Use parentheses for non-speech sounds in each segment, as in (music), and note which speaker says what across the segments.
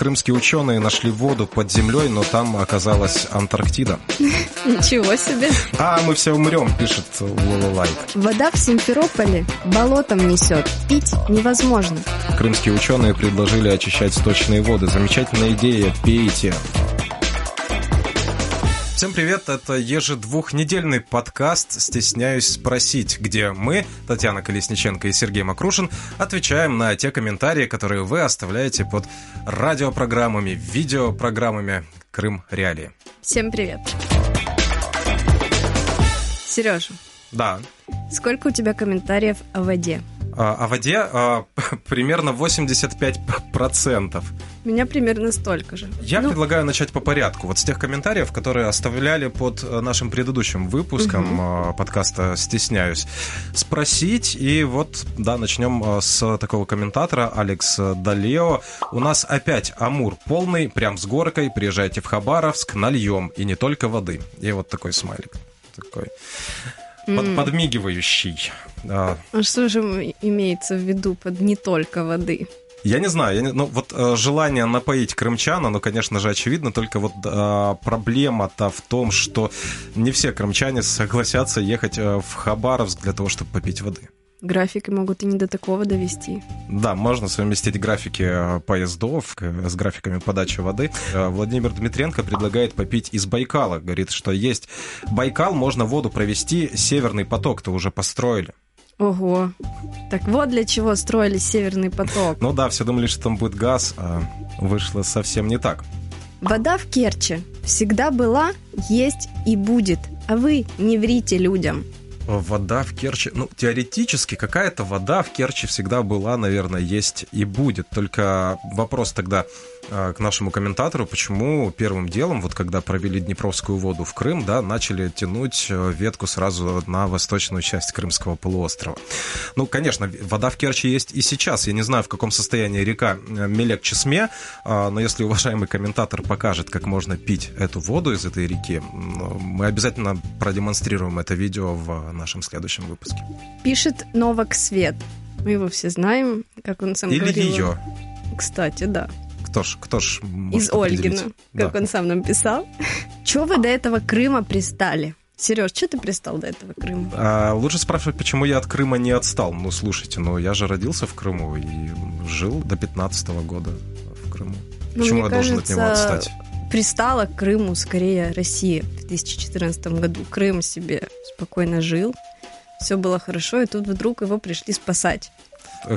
Speaker 1: Крымские ученые нашли воду под землей, но там оказалась Антарктида. (laughs)
Speaker 2: Ничего себе.
Speaker 1: А мы все умрем, пишет Лололайк.
Speaker 2: Вода в Симферополе болотом несет. Пить невозможно.
Speaker 1: Крымские ученые предложили очищать сточные воды. Замечательная идея, пейте. Всем привет, это ежедвухнедельный подкаст «Стесняюсь спросить», где мы, Татьяна Колесниченко и Сергей Макрушин, отвечаем на те комментарии, которые вы оставляете под радиопрограммами, видеопрограммами «Крым Реалии».
Speaker 2: Всем привет. Сережа.
Speaker 1: Да.
Speaker 2: Сколько у тебя комментариев о воде?
Speaker 1: А, о воде а, (laughs) примерно 85%.
Speaker 2: Меня примерно столько же.
Speaker 1: Я ну... предлагаю начать по порядку. Вот с тех комментариев, которые оставляли под э, нашим предыдущим выпуском угу. подкаста «Стесняюсь», спросить. И вот, да, начнем э, с такого комментатора, Алекс Далео. У нас опять Амур полный, прям с горкой. Приезжайте в Хабаровск, нальем. И не только воды. И вот такой смайлик. Такой под, подмигивающий.
Speaker 2: А что же имеется в виду под не только воды?
Speaker 1: Я не знаю, я не, ну вот э, желание напоить крымчана, ну, конечно же, очевидно, только вот э, проблема-то в том, что не все крымчане согласятся ехать э, в Хабаровск для того, чтобы попить воды.
Speaker 2: Графики могут и не до такого довести.
Speaker 1: Да, можно совместить графики э, поездов с графиками подачи воды. Э, Владимир Дмитренко предлагает попить из Байкала. Говорит, что есть Байкал, можно воду провести, Северный поток-то уже построили.
Speaker 2: Ого. Так вот для чего строили Северный поток.
Speaker 1: Ну да, все думали, что там будет газ, а вышло совсем не так.
Speaker 2: Вода в Керчи всегда была, есть и будет. А вы не врите людям
Speaker 1: вода в Керчи... Ну, теоретически какая-то вода в Керчи всегда была, наверное, есть и будет. Только вопрос тогда, к нашему комментатору, почему первым делом, вот когда провели Днепровскую воду в Крым, да, начали тянуть э, ветку сразу на восточную часть Крымского полуострова. Ну, конечно, вода в Керчи есть и сейчас. Я не знаю, в каком состоянии река э, Мелек-Чесме, но если уважаемый комментатор покажет, как можно пить эту воду из этой реки, мы обязательно продемонстрируем это видео в нашем следующем выпуске.
Speaker 2: Пишет Новак Свет. Мы его все знаем, как он сам
Speaker 1: Или
Speaker 2: говорил.
Speaker 1: ее.
Speaker 2: Кстати, да
Speaker 1: кто ж, кто ж
Speaker 2: Из Ольгина, как да. он сам нам писал. Чего вы до этого Крыма пристали? Сереж, что ты пристал до этого Крыма?
Speaker 1: А, лучше спрашивать, почему я от Крыма не отстал. Ну, слушайте, ну я же родился в Крыму и жил до 15 -го года в Крыму. Ну, почему я кажется, должен от него отстать?
Speaker 2: Пристала к Крыму скорее Россия в 2014 году. Крым себе спокойно жил, все было хорошо, и тут вдруг его пришли спасать.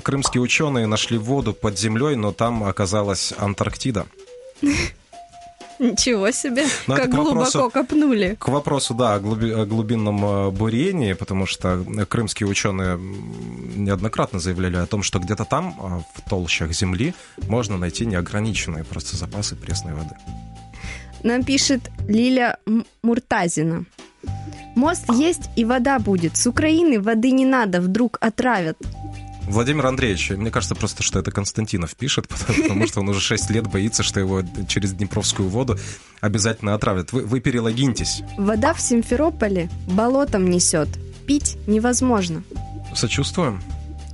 Speaker 1: Крымские ученые нашли воду под землей, но там оказалась Антарктида.
Speaker 2: Ничего себе, Но как глубоко вопросу, копнули.
Speaker 1: К вопросу, да, о, глуби, о глубинном э, бурении, потому что крымские ученые неоднократно заявляли о том, что где-то там, э, в толщах земли, можно найти неограниченные просто запасы пресной воды.
Speaker 2: Нам пишет Лиля Муртазина. Мост есть и вода будет. С Украины воды не надо, вдруг отравят.
Speaker 1: Владимир Андреевич, мне кажется просто, что это Константинов пишет, (laughs) потому что он уже 6 лет боится, что его через Днепровскую воду обязательно отравят. Вы, вы перелогиньтесь.
Speaker 2: Вода в Симферополе болотом несет. Пить невозможно.
Speaker 1: Сочувствуем.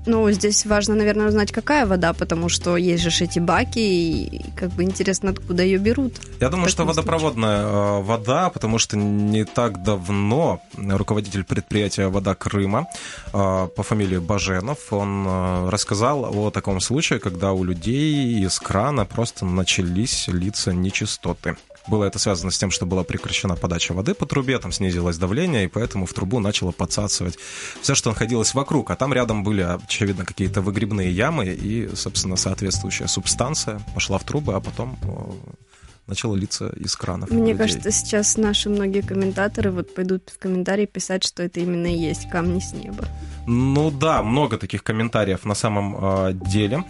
Speaker 2: Ну, здесь важно, наверное, узнать, какая вода, потому что есть же эти баки, и как бы интересно, откуда ее берут.
Speaker 1: Я думаю, что водопроводная случае. Э, вода, потому что не так давно руководитель предприятия «Вода Крыма» э, по фамилии Баженов, он э, рассказал о таком случае, когда у людей из крана просто начались литься нечистоты. Было это связано с тем, что была прекращена подача воды по трубе, там снизилось давление, и поэтому в трубу начало подсасывать все, что находилось вокруг. А там рядом были, очевидно, какие-то выгребные ямы, и, собственно, соответствующая субстанция пошла в трубы, а потом начало литься из кранов.
Speaker 2: Мне кажется, сейчас наши многие комментаторы вот пойдут в комментарии писать, что это именно и есть камни с неба.
Speaker 1: Ну да, много таких комментариев на самом э, деле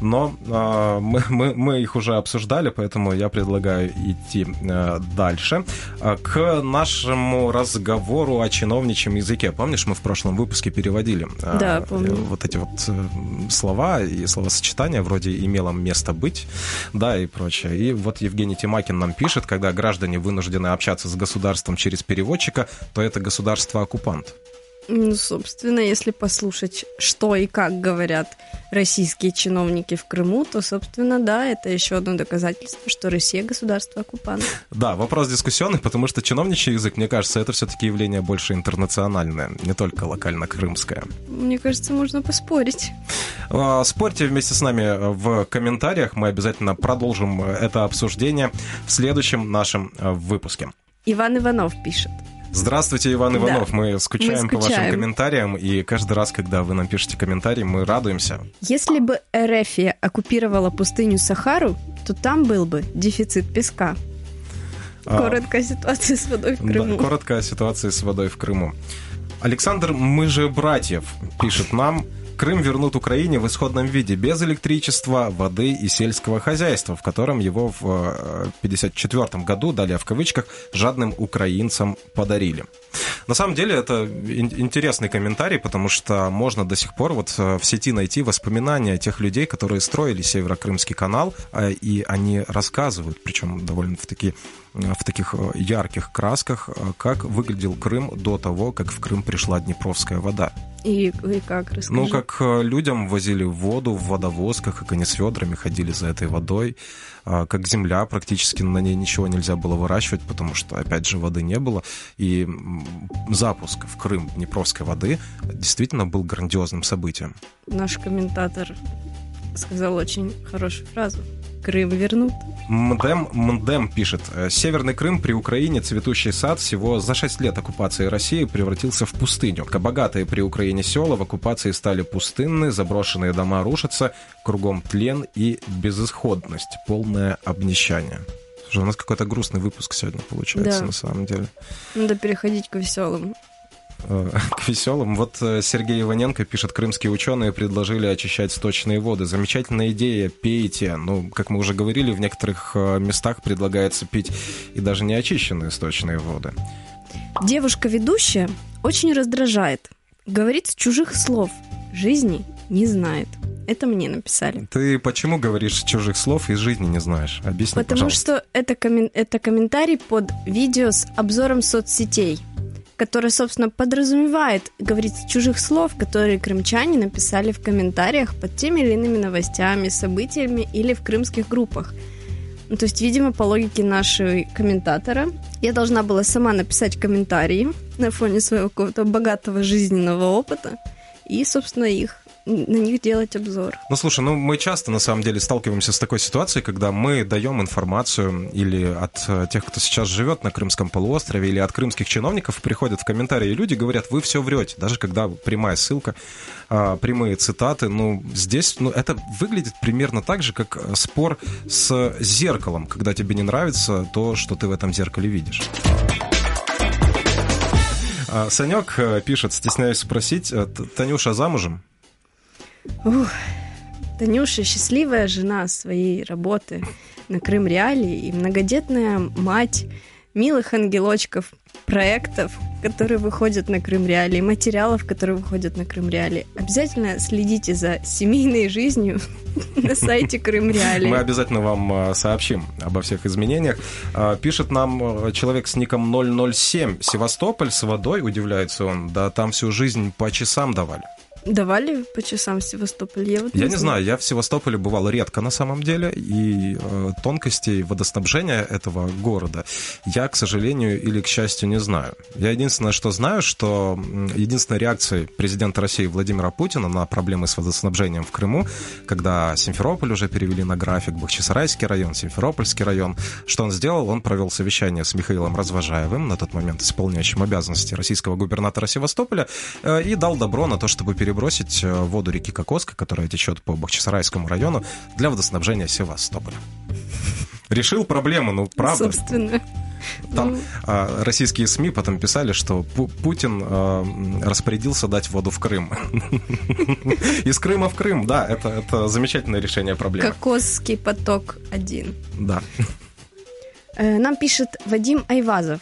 Speaker 1: но э, мы, мы, мы их уже обсуждали, поэтому я предлагаю идти э, дальше. А, к нашему разговору о чиновничьем языке. Помнишь, мы в прошлом выпуске переводили
Speaker 2: э, да, помню.
Speaker 1: вот эти вот э, слова и словосочетания, вроде «имело место быть», да, и прочее. И вот Евгений Тимакин нам пишет, когда граждане вынуждены общаться с государством через переводчика, то это государство-оккупант.
Speaker 2: Ну, собственно, если послушать, что и как говорят российские чиновники в Крыму, то, собственно, да, это еще одно доказательство, что Россия государство оккупант.
Speaker 1: Да, вопрос дискуссионный, потому что чиновничий язык, мне кажется, это все-таки явление больше интернациональное, не только локально-крымское.
Speaker 2: Мне кажется, можно поспорить.
Speaker 1: А, спорьте вместе с нами в комментариях, мы обязательно продолжим это обсуждение в следующем нашем э, выпуске.
Speaker 2: Иван Иванов пишет.
Speaker 1: Здравствуйте, Иван Иванов. Да. Мы, скучаем мы скучаем по вашим комментариям, и каждый раз, когда вы нам пишете комментарии, мы радуемся.
Speaker 2: Если бы Эрефия оккупировала пустыню Сахару, то там был бы дефицит песка. А, короткая а, ситуация с водой в Крыму.
Speaker 1: Да, короткая ситуация с водой в Крыму.19 Мы же братьев пишет нам. Крым вернут Украине в исходном виде, без электричества, воды и сельского хозяйства, в котором его в 1954 э, году, далее в кавычках, жадным украинцам подарили. На самом деле это интересный комментарий, потому что можно до сих пор вот э, в сети найти воспоминания тех людей, которые строили Северо-Крымский канал, э, и они рассказывают, причем довольно в такие в таких ярких красках, как выглядел Крым до того, как в Крым пришла Днепровская вода.
Speaker 2: И, и как, расскажи.
Speaker 1: Ну, как э, людям возили воду в водовозках, как они с ведрами ходили за этой водой, как земля, практически на ней ничего нельзя было выращивать, потому что, опять же, воды не было. И запуск в Крым Днепровской воды действительно был грандиозным событием.
Speaker 2: Наш комментатор сказал очень хорошую фразу. Крым вернут.
Speaker 1: Мдем, Мдем пишет. «Э, Северный Крым при Украине цветущий сад всего за 6 лет оккупации России превратился в пустыню. Богатые при Украине села в оккупации стали пустынны, заброшенные дома рушатся, кругом тлен и безысходность, полное обнищание. Слушай, у нас какой-то грустный выпуск сегодня получается, да. на самом деле.
Speaker 2: Надо переходить к веселым.
Speaker 1: Э, (laughs) к веселым. Вот э, Сергей Иваненко пишет, крымские ученые предложили очищать сточные воды. Замечательная идея, пейте. Ну, как мы уже говорили, в некоторых э, местах предлагается пить и даже не очищенные сточные воды.
Speaker 2: Девушка-ведущая очень раздражает. Говорит с чужих слов. Жизни не знает. Это мне написали.
Speaker 1: Ты почему говоришь чужих слов и жизни не знаешь? Объясни,
Speaker 2: Потому
Speaker 1: пожалуйста.
Speaker 2: что это, коммен... это комментарий под видео с обзором соцсетей которая, собственно, подразумевает говорить чужих слов, которые крымчане написали в комментариях под теми или иными новостями, событиями или в крымских группах. Ну, то есть, видимо, по логике нашего комментатора, я должна была сама написать комментарии на фоне своего какого-то богатого жизненного опыта и, собственно, их на них делать обзор.
Speaker 1: Ну, слушай, ну мы часто, на самом деле, сталкиваемся с такой ситуацией, когда мы даем информацию или от э, тех, кто сейчас живет на Крымском полуострове, или от крымских чиновников, приходят в комментарии люди, говорят, вы все врете, даже когда прямая ссылка, а, прямые цитаты, ну, здесь, ну, это выглядит примерно так же, как спор с зеркалом, когда тебе не нравится то, что ты в этом зеркале видишь. А, Санек э, пишет, стесняюсь спросить, э, Танюша замужем?
Speaker 2: Ух, Танюша счастливая жена своей работы на Крым Реалии и многодетная мать милых ангелочков, проектов, которые выходят на Крым Реалии, материалов, которые выходят на Крым Реалии. Обязательно следите за семейной жизнью (laughs) на сайте Крым Реалии.
Speaker 1: Мы обязательно вам а, сообщим обо всех изменениях. А, пишет нам а, человек с ником 007. Севастополь с водой, удивляется он. Да там всю жизнь по часам давали.
Speaker 2: Давали по часам в Севастополе?
Speaker 1: Я, вот я не знаю, я в Севастополе бывал редко на самом деле, и э, тонкостей водоснабжения этого города я, к сожалению или к счастью, не знаю. Я единственное, что знаю, что единственной реакцией президента России Владимира Путина на проблемы с водоснабжением в Крыму, когда Симферополь уже перевели на график, Бахчисарайский район, Симферопольский район, что он сделал? Он провел совещание с Михаилом Развожаевым, на тот момент исполняющим обязанности российского губернатора Севастополя, э, и дал добро на то, чтобы перебросить перебросить э, воду реки Кокоска, которая течет по Бахчисарайскому району, для водоснабжения Севастополя. Решил проблему, ну правда.
Speaker 2: Собственно.
Speaker 1: Там ну... а, российские СМИ потом писали, что Пу Путин а, распорядился дать воду в Крым. (laughs) Из Крыма в Крым, да, это, это замечательное решение проблемы.
Speaker 2: Кокосский поток один.
Speaker 1: Да.
Speaker 2: Э, нам пишет Вадим Айвазов.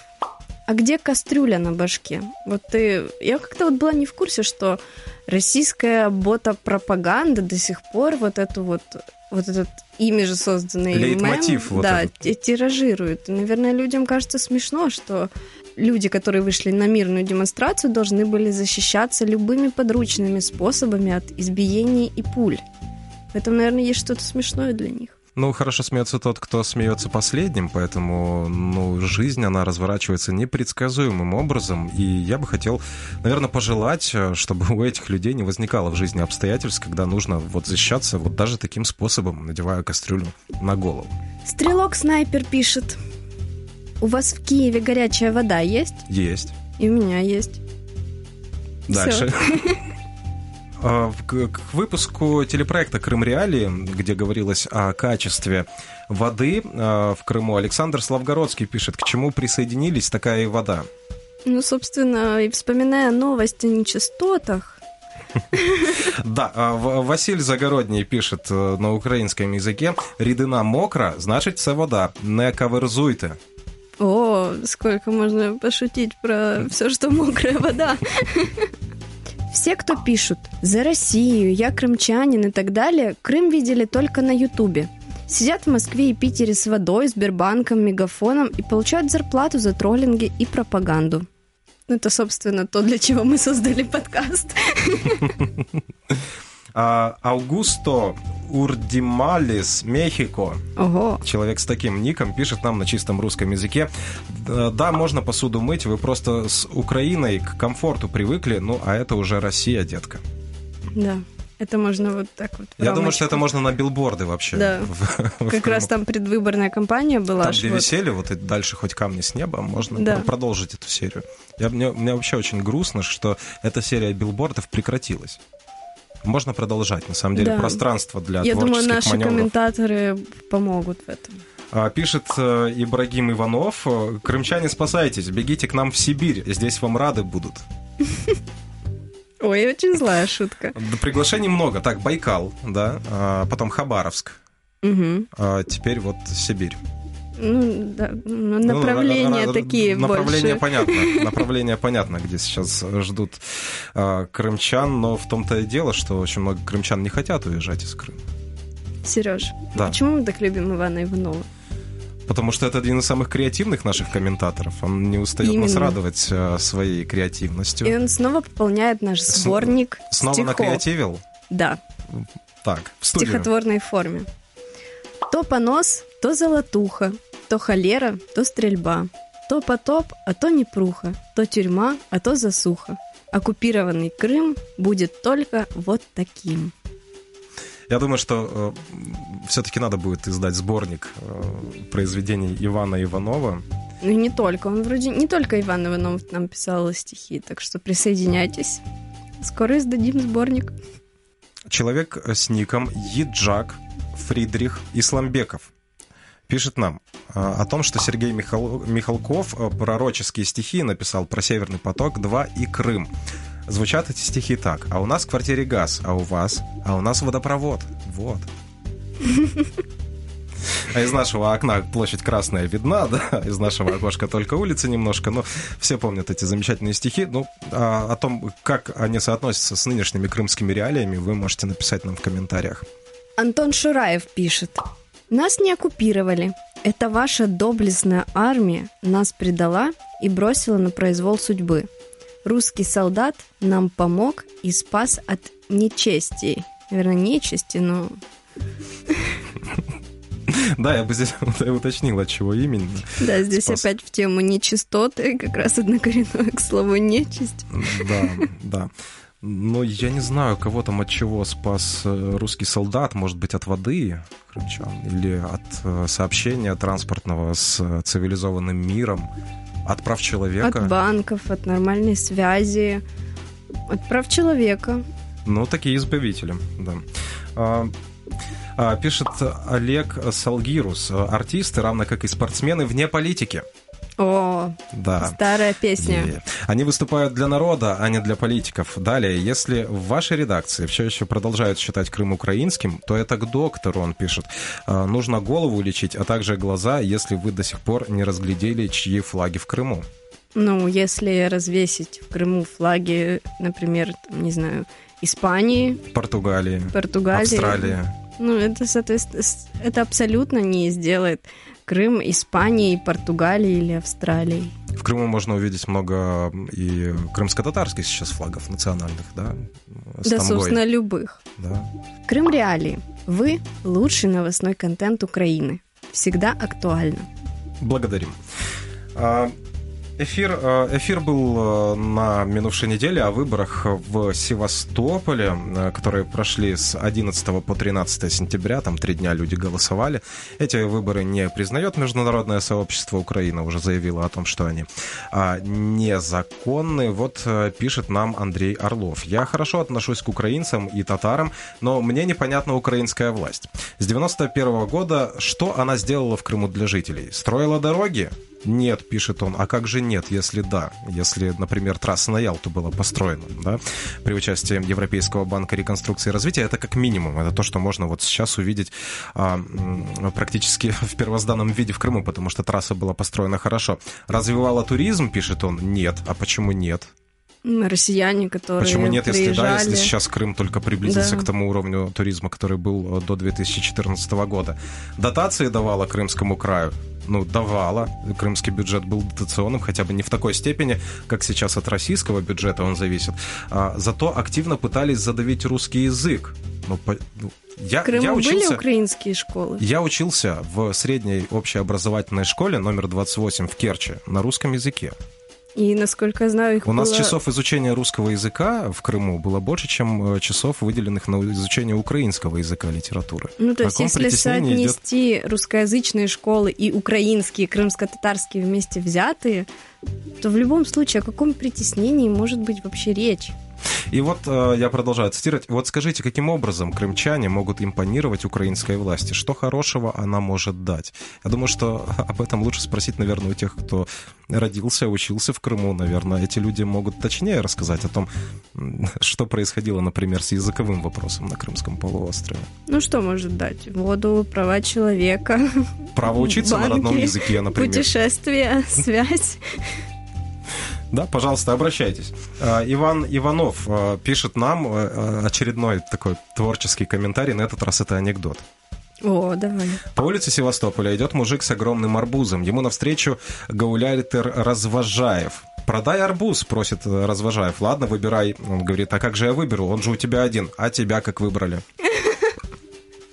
Speaker 2: А где кастрюля на башке? Вот ты... Я как-то вот была не в курсе, что российская бота-пропаганда до сих пор вот эту вот вот этот ими же созданный
Speaker 1: Лейтмотив
Speaker 2: мем,
Speaker 1: вот
Speaker 2: да,
Speaker 1: этот.
Speaker 2: тиражирует. И, наверное, людям кажется смешно, что люди, которые вышли на мирную демонстрацию, должны были защищаться любыми подручными способами от избиений и пуль. В этом, наверное, есть что-то смешное для них.
Speaker 1: Ну, хорошо смеется тот, кто смеется последним, поэтому, ну, жизнь, она разворачивается непредсказуемым образом, и я бы хотел, наверное, пожелать, э, чтобы у этих людей не возникало в жизни обстоятельств, когда нужно вот защищаться вот даже таким способом, надевая кастрюлю на голову.
Speaker 2: Стрелок-снайпер пишет. У вас в Киеве горячая вода есть?
Speaker 1: Есть.
Speaker 2: И у меня есть.
Speaker 1: Дальше. А, к, к выпуску телепроекта «Крым Реалии», где говорилось о качестве воды а, в Крыму, Александр Славгородский пишет, к чему присоединились такая и вода.
Speaker 2: Ну, собственно, и вспоминая новость о нечистотах, (laughs)
Speaker 1: да, а, Василь Загородний пишет э, на украинском языке «Рідина мокра, значит, це вода, не каверзуйте».
Speaker 2: О, сколько можно пошутить про все, что мокрая вода. (laughs) Все, кто пишут «За Россию», «Я крымчанин» и так далее, Крым видели только на Ютубе. Сидят в Москве и Питере с водой, Сбербанком, Мегафоном и получают зарплату за троллинги и пропаганду. Ну, это, собственно, то, для чего мы создали подкаст. (laughs)
Speaker 1: А, Аугусто Урдималис, Мехико.
Speaker 2: Ого.
Speaker 1: Человек с таким ником пишет нам на чистом русском языке. Да, можно посуду мыть, вы просто с Украиной к комфорту привыкли, ну, а это уже Россия, детка.
Speaker 2: Да. Это можно вот так вот.
Speaker 1: Я думаю, что это можно на билборды вообще.
Speaker 2: Да. (laughs) В, как в раз там предвыборная кампания была.
Speaker 1: Там, где вот... висели, вот и дальше хоть камни с неба, можно да. продолжить эту серию. Я, мне, мне вообще очень грустно, что эта серия билбордов прекратилась можно продолжать. На самом деле, да. пространство для
Speaker 2: Я
Speaker 1: творческих
Speaker 2: думаю, наши
Speaker 1: маневров.
Speaker 2: комментаторы помогут в этом.
Speaker 1: А, пишет э, Ибрагим Иванов, крымчане, спасайтесь, бегите к нам в Сибирь, здесь вам рады будут. (laughs)
Speaker 2: Ой, очень злая шутка.
Speaker 1: Приглашений много. Так, Байкал, да, а, потом Хабаровск,
Speaker 2: угу.
Speaker 1: теперь вот Сибирь.
Speaker 2: Ну, да, ну, направления ну, такие
Speaker 1: Направление
Speaker 2: больше.
Speaker 1: понятно, (laughs) направление понятно, где сейчас ждут э, крымчан, но в том-то и дело, что очень много крымчан не хотят уезжать из Крыма.
Speaker 2: Сереж,
Speaker 1: да.
Speaker 2: почему мы так любим Ивана Иванова?
Speaker 1: Потому что это один из самых креативных наших комментаторов. Он не устает Именно. нас радовать э, своей креативностью.
Speaker 2: И он снова пополняет наш сборник
Speaker 1: С- Снова
Speaker 2: стихов.
Speaker 1: накреативил?
Speaker 2: Да.
Speaker 1: Так, в.
Speaker 2: В стихотворной форме. То понос, то золотуха, то холера, то стрельба, то потоп, а то непруха, то тюрьма, а то засуха. Оккупированный Крым будет только вот таким.
Speaker 1: Я думаю, что э, все-таки надо будет издать сборник э, произведений Ивана Иванова.
Speaker 2: Ну и не только. Он вроде не только Иван Иванов нам писал стихи, так что присоединяйтесь. Скоро издадим сборник.
Speaker 1: Человек с ником Еджак Фридрих Исламбеков пишет нам а, о том, что Сергей Михал... Михалков а, пророческие стихи написал про Северный поток-2 и Крым. Звучат эти стихи так. А у нас в квартире газ, а у вас? А у нас водопровод. Вот. А из нашего окна площадь Красная видна, да, из нашего окошка только улица немножко, но все помнят эти замечательные стихи. Ну, а, о том, как они соотносятся с нынешними крымскими реалиями, вы можете написать нам в комментариях.
Speaker 2: Антон Шураев пишет. Нас не оккупировали. Это ваша доблестная армия нас предала и бросила на произвол судьбы. Русский солдат нам помог и спас от нечести. Наверное, нечисти, но... (laughs)
Speaker 1: Да, я бы здесь (laughs) уточнил, от чего именно.
Speaker 2: Да, здесь спас. опять в тему нечистоты, как раз однокоренное к слову нечисть.
Speaker 1: Да, да. Но я не знаю, кого там от чего спас э, русский солдат, может быть, от воды крымчан, или от э, сообщения транспортного с цивилизованным миром, от прав человека.
Speaker 2: От банков, от нормальной связи, от прав человека.
Speaker 1: Ну, такие избавители, да. А, а, пишет Олег Салгирус. Артисты, равно как и спортсмены, вне политики.
Speaker 2: О, да. старая песня. И
Speaker 1: они выступают для народа, а не для политиков. Далее, если в вашей редакции все еще продолжают считать Крым украинским, то это к доктору, он пишет. «А, нужно голову лечить, а также глаза, если вы до сих пор не разглядели, чьи флаги в Крыму.
Speaker 2: Ну, если развесить в Крыму флаги, например, не знаю, Испании,
Speaker 1: Португалии,
Speaker 2: Португалии,
Speaker 1: Австралии.
Speaker 2: Ну, это, соответственно, это абсолютно не сделает Крым Испании, Португалии или Австралии.
Speaker 1: В Крыму можно увидеть много и крымско-татарских сейчас флагов национальных, да?
Speaker 2: С да, тамгой. собственно, любых. Да. Крым Реалии. Вы лучший новостной контент Украины. Всегда актуально.
Speaker 1: Благодарим. Эфир, э, эфир был э, на минувшей неделе о выборах в Севастополе, э, которые прошли с 11 по 13 сентября. Там три дня люди голосовали. Эти выборы не признает международное сообщество. Украина уже заявила о том, что они а, незаконны. Вот пишет нам Андрей Орлов. Я хорошо отношусь к украинцам и татарам, но мне непонятна украинская власть. С 91 года что она сделала в Крыму для жителей? Строила дороги? Нет, пишет он. А как же нет, если да? Если, например, трасса на Ялту была построена, да, при участии Европейского банка реконструкции и развития, это как минимум. Это то, что можно вот сейчас увидеть а, практически (laughs) в первозданном виде в Крыму, потому что трасса была построена хорошо. Развивала туризм, пишет он? Нет. А почему нет?
Speaker 2: Россияне, которые
Speaker 1: Почему нет,
Speaker 2: приезжали.
Speaker 1: если да, если сейчас Крым только приблизился да. к тому уровню туризма, который был до 2014 года? Дотации давала Крымскому краю? ну, давала. Крымский бюджет был дотационным, хотя бы не в такой степени, как сейчас от российского бюджета он зависит. А, зато активно пытались задавить русский язык. Ну, по,
Speaker 2: ну, я, в Крыму я учился, были украинские школы?
Speaker 1: Я учился в средней общеобразовательной школе номер 28 в Керчи на русском языке.
Speaker 2: И, насколько я знаю, их
Speaker 1: У
Speaker 2: было...
Speaker 1: нас часов изучения русского языка в Крыму было больше, чем э, часов, выделенных на изучение украинского языка литературы.
Speaker 2: Ну, то есть, если соотнести идет... русскоязычные школы и украинские, крымско-татарские вместе взятые, то в любом случае о каком притеснении может быть вообще речь?
Speaker 1: И вот э, я продолжаю цитировать. Вот скажите, каким образом крымчане могут импонировать украинской власти? Что хорошего она может дать? Я думаю, что (laughs) об этом лучше спросить, наверное, у тех, кто родился, учился в Крыму. Наверное, эти люди могут точнее рассказать о том, (laughs) что происходило, например, с языковым вопросом на Крымском полуострове.
Speaker 2: Ну, что может дать? Воду, права человека.
Speaker 1: Право учиться банки, на родном языке, например.
Speaker 2: Путешествия, (laughs) связь.
Speaker 1: Да, пожалуйста, обращайтесь. А, Иван Иванов а, пишет нам а, очередной такой творческий комментарий. На этот раз это анекдот.
Speaker 2: О, давай.
Speaker 1: По улице Севастополя идет мужик с огромным арбузом. Ему навстречу гауляйтер Развожаев. «Продай арбуз», просит Развожаев. «Ладно, выбирай». Он говорит, «А как же я выберу? Он же у тебя один. А тебя как выбрали?»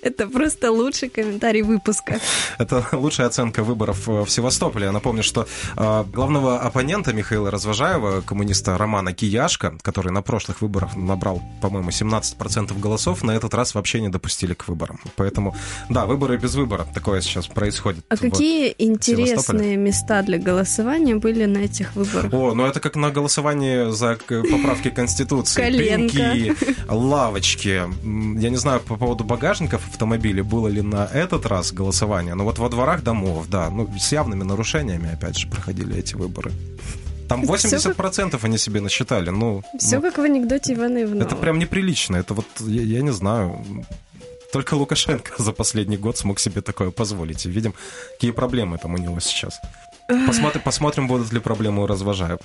Speaker 2: Это просто лучший комментарий выпуска.
Speaker 1: Это лучшая оценка выборов в Севастополе. Я напомню, что э, главного оппонента Михаила Развожаева, коммуниста Романа Кияшка, который на прошлых выборах набрал, по-моему, 17% голосов, на этот раз вообще не допустили к выборам. Поэтому, да, выборы без выбора. Такое сейчас происходит.
Speaker 2: А какие интересные места для голосования были на этих выборах?
Speaker 1: О, ну это как на голосовании за поправки Конституции.
Speaker 2: Коленка.
Speaker 1: Пеньки, лавочки. Я не знаю по поводу багажников автомобиле, было ли на этот раз голосование. Но вот во дворах домов, да, ну, с явными нарушениями, опять же, проходили эти выборы. Там 80% как... они себе насчитали. Ну,
Speaker 2: Все ну, как в анекдоте Ивана Иванова.
Speaker 1: Это прям неприлично. Это вот, я, я не знаю, только Лукашенко за последний год смог себе такое позволить. И видим, какие проблемы там у него сейчас. Посмотрим, посмотрим будут ли проблемы у Развожаева.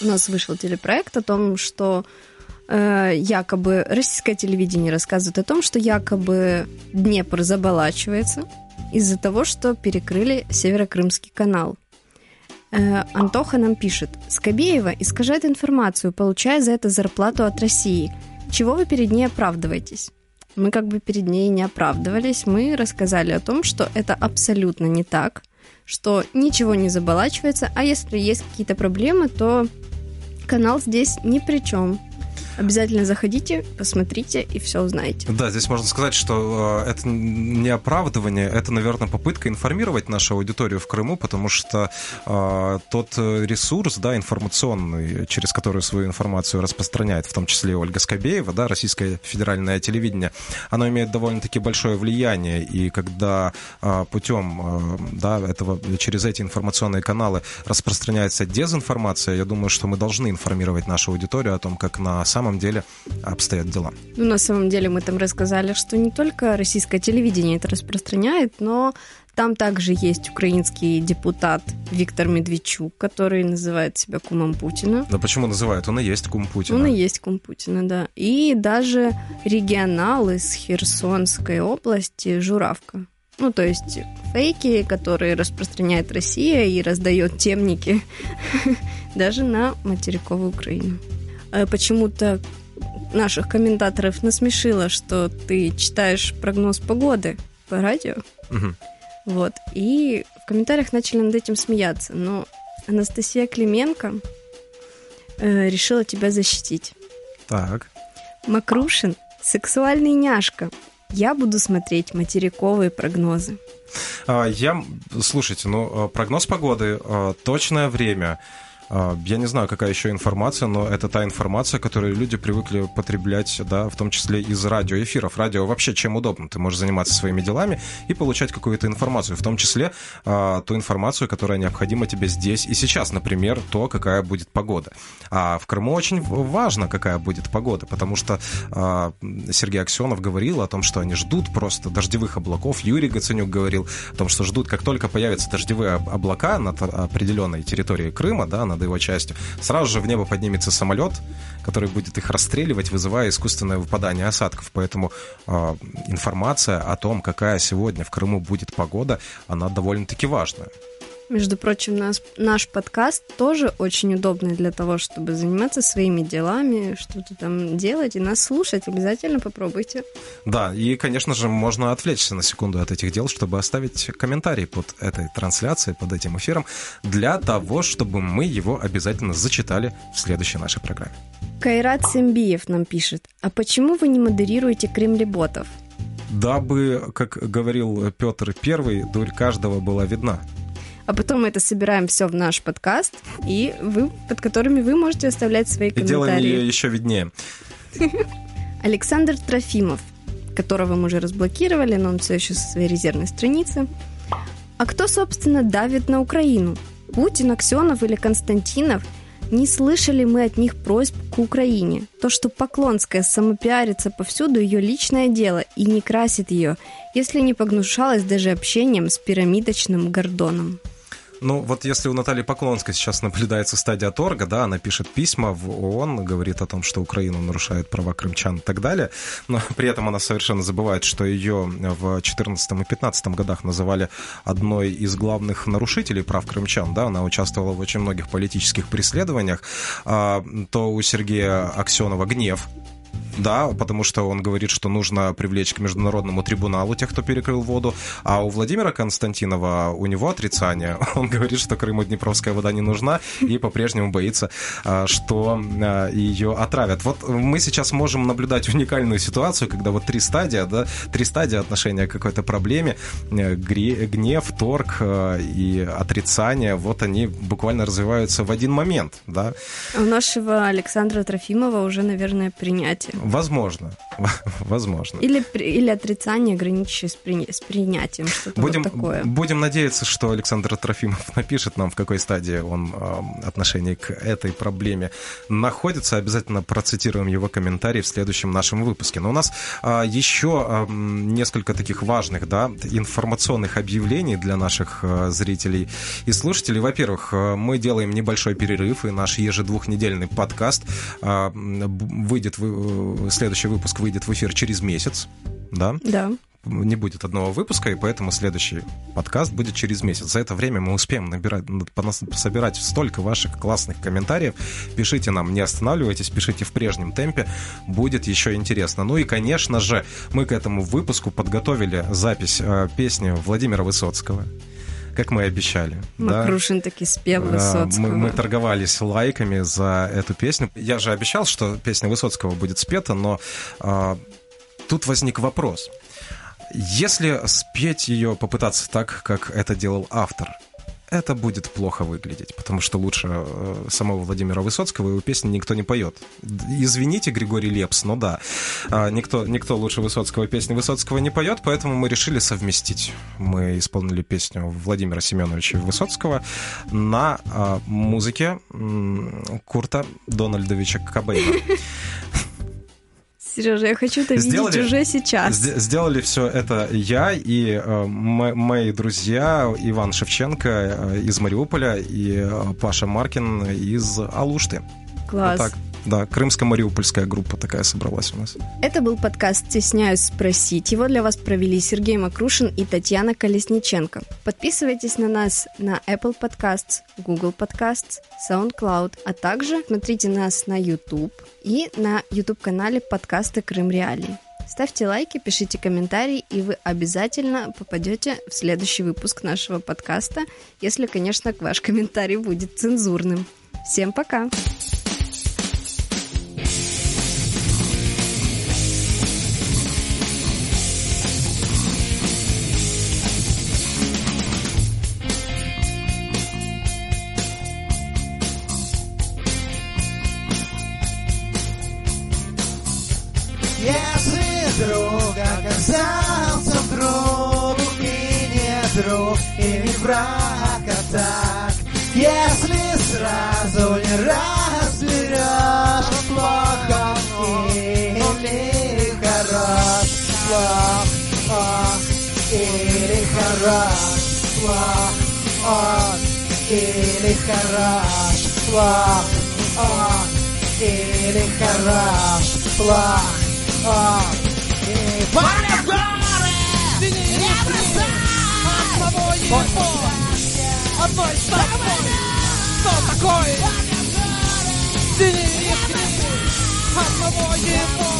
Speaker 2: У нас вышел телепроект о том, что якобы российское телевидение рассказывает о том, что якобы Днепр заболачивается из-за того, что перекрыли Северокрымский канал. Э, Антоха нам пишет, Скобеева искажает информацию, получая за это зарплату от России. Чего вы перед ней оправдываетесь? Мы как бы перед ней не оправдывались, мы рассказали о том, что это абсолютно не так, что ничего не заболачивается, а если есть какие-то проблемы, то канал здесь ни при чем. Обязательно заходите, посмотрите и все узнаете.
Speaker 1: Да, здесь можно сказать, что э, это не оправдывание, это, наверное, попытка информировать нашу аудиторию в Крыму, потому что э, тот ресурс, да, информационный, через который свою информацию распространяет, в том числе и Ольга Скобеева, да, российское федеральное телевидение, оно имеет довольно-таки большое влияние, и когда э, путем, э, да, этого, через эти информационные каналы распространяется дезинформация, я думаю, что мы должны информировать нашу аудиторию о том, как на самом самом деле обстоят дела.
Speaker 2: Ну, на самом деле мы там рассказали, что не только российское телевидение это распространяет, но там также есть украинский депутат Виктор Медведчук, который называет себя кумом Путина.
Speaker 1: Да почему называет? Он и есть кум Путина.
Speaker 2: Он и есть кум Путина, да. И даже регионал из Херсонской области Журавка. Ну, то есть фейки, которые распространяет Россия и раздает темники (laughs) даже на материковую Украину. Э, почему-то наших комментаторов насмешило, что ты читаешь прогноз погоды по радио.
Speaker 1: Мгм.
Speaker 2: Вот. И в комментариях начали над этим смеяться. Но Анастасия Клименко э, решила тебя защитить.
Speaker 1: Так.
Speaker 2: Макрушин – сексуальный няшка. Я буду смотреть материковые прогнозы.
Speaker 1: А, Я, слушайте, ну, а, прогноз погоды, а, точное время. А, Я не знаю, какая еще информация, но это та информация, которую люди привыкли потреблять, да, в том числе из радиоэфиров. Радио вообще чем удобно. Ты можешь заниматься своими делами и получать какую-то информацию, в том числе а, ту информацию, которая необходима тебе здесь и сейчас. Например, то, какая будет погода. А в Крыму очень важно, какая будет погода, потому что а, Сергей Аксенов говорил о том, что они ждут просто дождевых облаков. Юрий Гаценюк говорил о том, что ждут, как только появятся дождевые об- облака над определенной территорией Крыма, да, над его частью, сразу же в небо поднимется самолет, который будет их расстреливать, вызывая искусственное выпадание осадков. Поэтому а, информация о том, какая сегодня в Крыму будет погода, она довольно-таки важная.
Speaker 2: Между прочим, нас, наш подкаст тоже очень удобный для того, чтобы заниматься своими делами, что-то там делать и нас слушать. Обязательно попробуйте.
Speaker 1: Да, и, конечно же, можно отвлечься на секунду от этих дел, чтобы оставить комментарий под этой трансляцией, под этим эфиром, для того, чтобы мы его обязательно зачитали в следующей нашей программе.
Speaker 2: Кайрат Симбиев нам пишет. А почему вы не модерируете кремлеботов?
Speaker 1: Дабы, как говорил Петр I, дурь каждого была видна.
Speaker 2: А потом мы это собираем все в наш подкаст, и вы, под которыми вы можете оставлять свои
Speaker 1: И делаем
Speaker 2: комментарии.
Speaker 1: ее еще виднее. (laughs)
Speaker 2: Александр Трофимов, которого мы уже разблокировали, но он все еще со своей резервной страницы. А кто, собственно, давит на Украину? Путин, Аксенов или Константинов? Не слышали мы от них просьб к Украине. То, что Поклонская самопиарится повсюду, ее личное дело и не красит ее, если не погнушалась даже общением с пирамидочным Гордоном.
Speaker 1: Ну, вот если у Натальи Поклонской сейчас наблюдается стадия торга, да, она пишет письма в ООН, говорит о том, что Украина нарушает права крымчан и так далее, но (laughs) при этом она совершенно забывает, что ее в 2014 и 2015 годах называли одной из главных нарушителей прав крымчан, да, она участвовала в очень многих политических преследованиях, а, то у Сергея Аксенова гнев, да, потому что он говорит, что нужно привлечь к международному трибуналу тех, кто перекрыл воду, а у Владимира Константинова у него отрицание. (laughs) Он говорит, что Крыму Днепровская вода не нужна и по-прежнему боится, а, что а, ее отравят. Вот мы сейчас можем наблюдать уникальную ситуацию, когда вот три стадия, да, три стадии отношения к какой-то проблеме, э, гнев, торг э, и отрицание, вот они буквально развиваются в один момент, да.
Speaker 2: А у нашего Александра Трофимова уже, наверное, принятие.
Speaker 1: Возможно, (laughs) возможно.
Speaker 2: Или, или отрицание, граничащее с, при- с принятием, что-то
Speaker 1: Будем,
Speaker 2: вот такое.
Speaker 1: будем надеяться, что Александр Трофимов (laughs) напишет нам, в какой стадии он э, отношение к этой проблеме находится. Обязательно процитируем его комментарий в следующем нашем выпуске. Но у нас э, еще э, несколько таких важных да, информационных объявлений для наших э, зрителей и слушателей. Во-первых, э, мы делаем небольшой перерыв, и наш ежедвухнедельный подкаст э, выйдет, в- э, следующий выпуск выйдет в эфир через месяц. Да?
Speaker 2: Да.
Speaker 1: не будет одного выпуска, и поэтому следующий подкаст будет через месяц. За это время мы успеем набирать, собирать столько ваших классных комментариев. Пишите нам, не останавливайтесь, пишите в прежнем темпе, будет еще интересно. Ну и, конечно же, мы к этому выпуску подготовили запись э, песни Владимира Высоцкого, как мы и обещали. да.
Speaker 2: Макрушин таки спел Высоцкого.
Speaker 1: Мы, мы торговались лайками за эту песню. Я же обещал, что песня Высоцкого будет спета, но а, тут возник вопрос. Если спеть ее, попытаться так, как это делал автор, это будет плохо выглядеть, потому что лучше э, самого Владимира Высоцкого его песни никто не поет. Извините, Григорий Лепс, но да, а, никто, никто лучше Высоцкого песни Высоцкого не поет, поэтому мы решили совместить. Мы исполнили песню Владимира Семеновича Высоцкого на а, музыке Курта Дональдовича Кобейна.
Speaker 2: Сережа, я хочу это
Speaker 1: Сделали?
Speaker 2: видеть уже сейчас.
Speaker 1: Сде- Сделали все это я и э, мо- мои друзья Иван Шевченко э, из Мариуполя и э, Паша Маркин из Алушты.
Speaker 2: Класс.
Speaker 1: Вот так. Да, крымско-мариупольская группа такая собралась у нас.
Speaker 2: Это был подкаст «Стесняюсь спросить». Его для вас провели Сергей Макрушин и Татьяна Колесниченко. Подписывайтесь на нас на Apple Podcasts, Google Podcasts, SoundCloud, а также смотрите нас на YouTube и на YouTube-канале подкаста «Крым Реалии». Ставьте лайки, пишите комментарии, и вы обязательно попадете в следующий выпуск нашего подкаста, если, конечно, ваш комментарий будет цензурным. Всем пока!
Speaker 3: И не враг, а так, если сразу не разберешь, плохо или хорош, плохо или хорош, плохо или хорош, плохо или хорош, плохо и
Speaker 4: Парня в Одного его! Одной с тобой! Кто такой? Синий Одного его!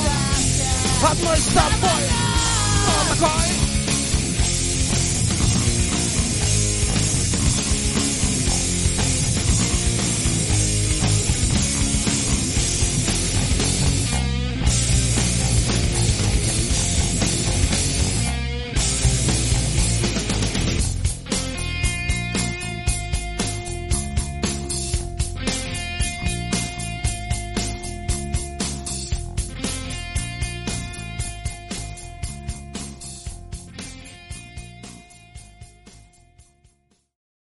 Speaker 4: Одной с тобой! Кто такой?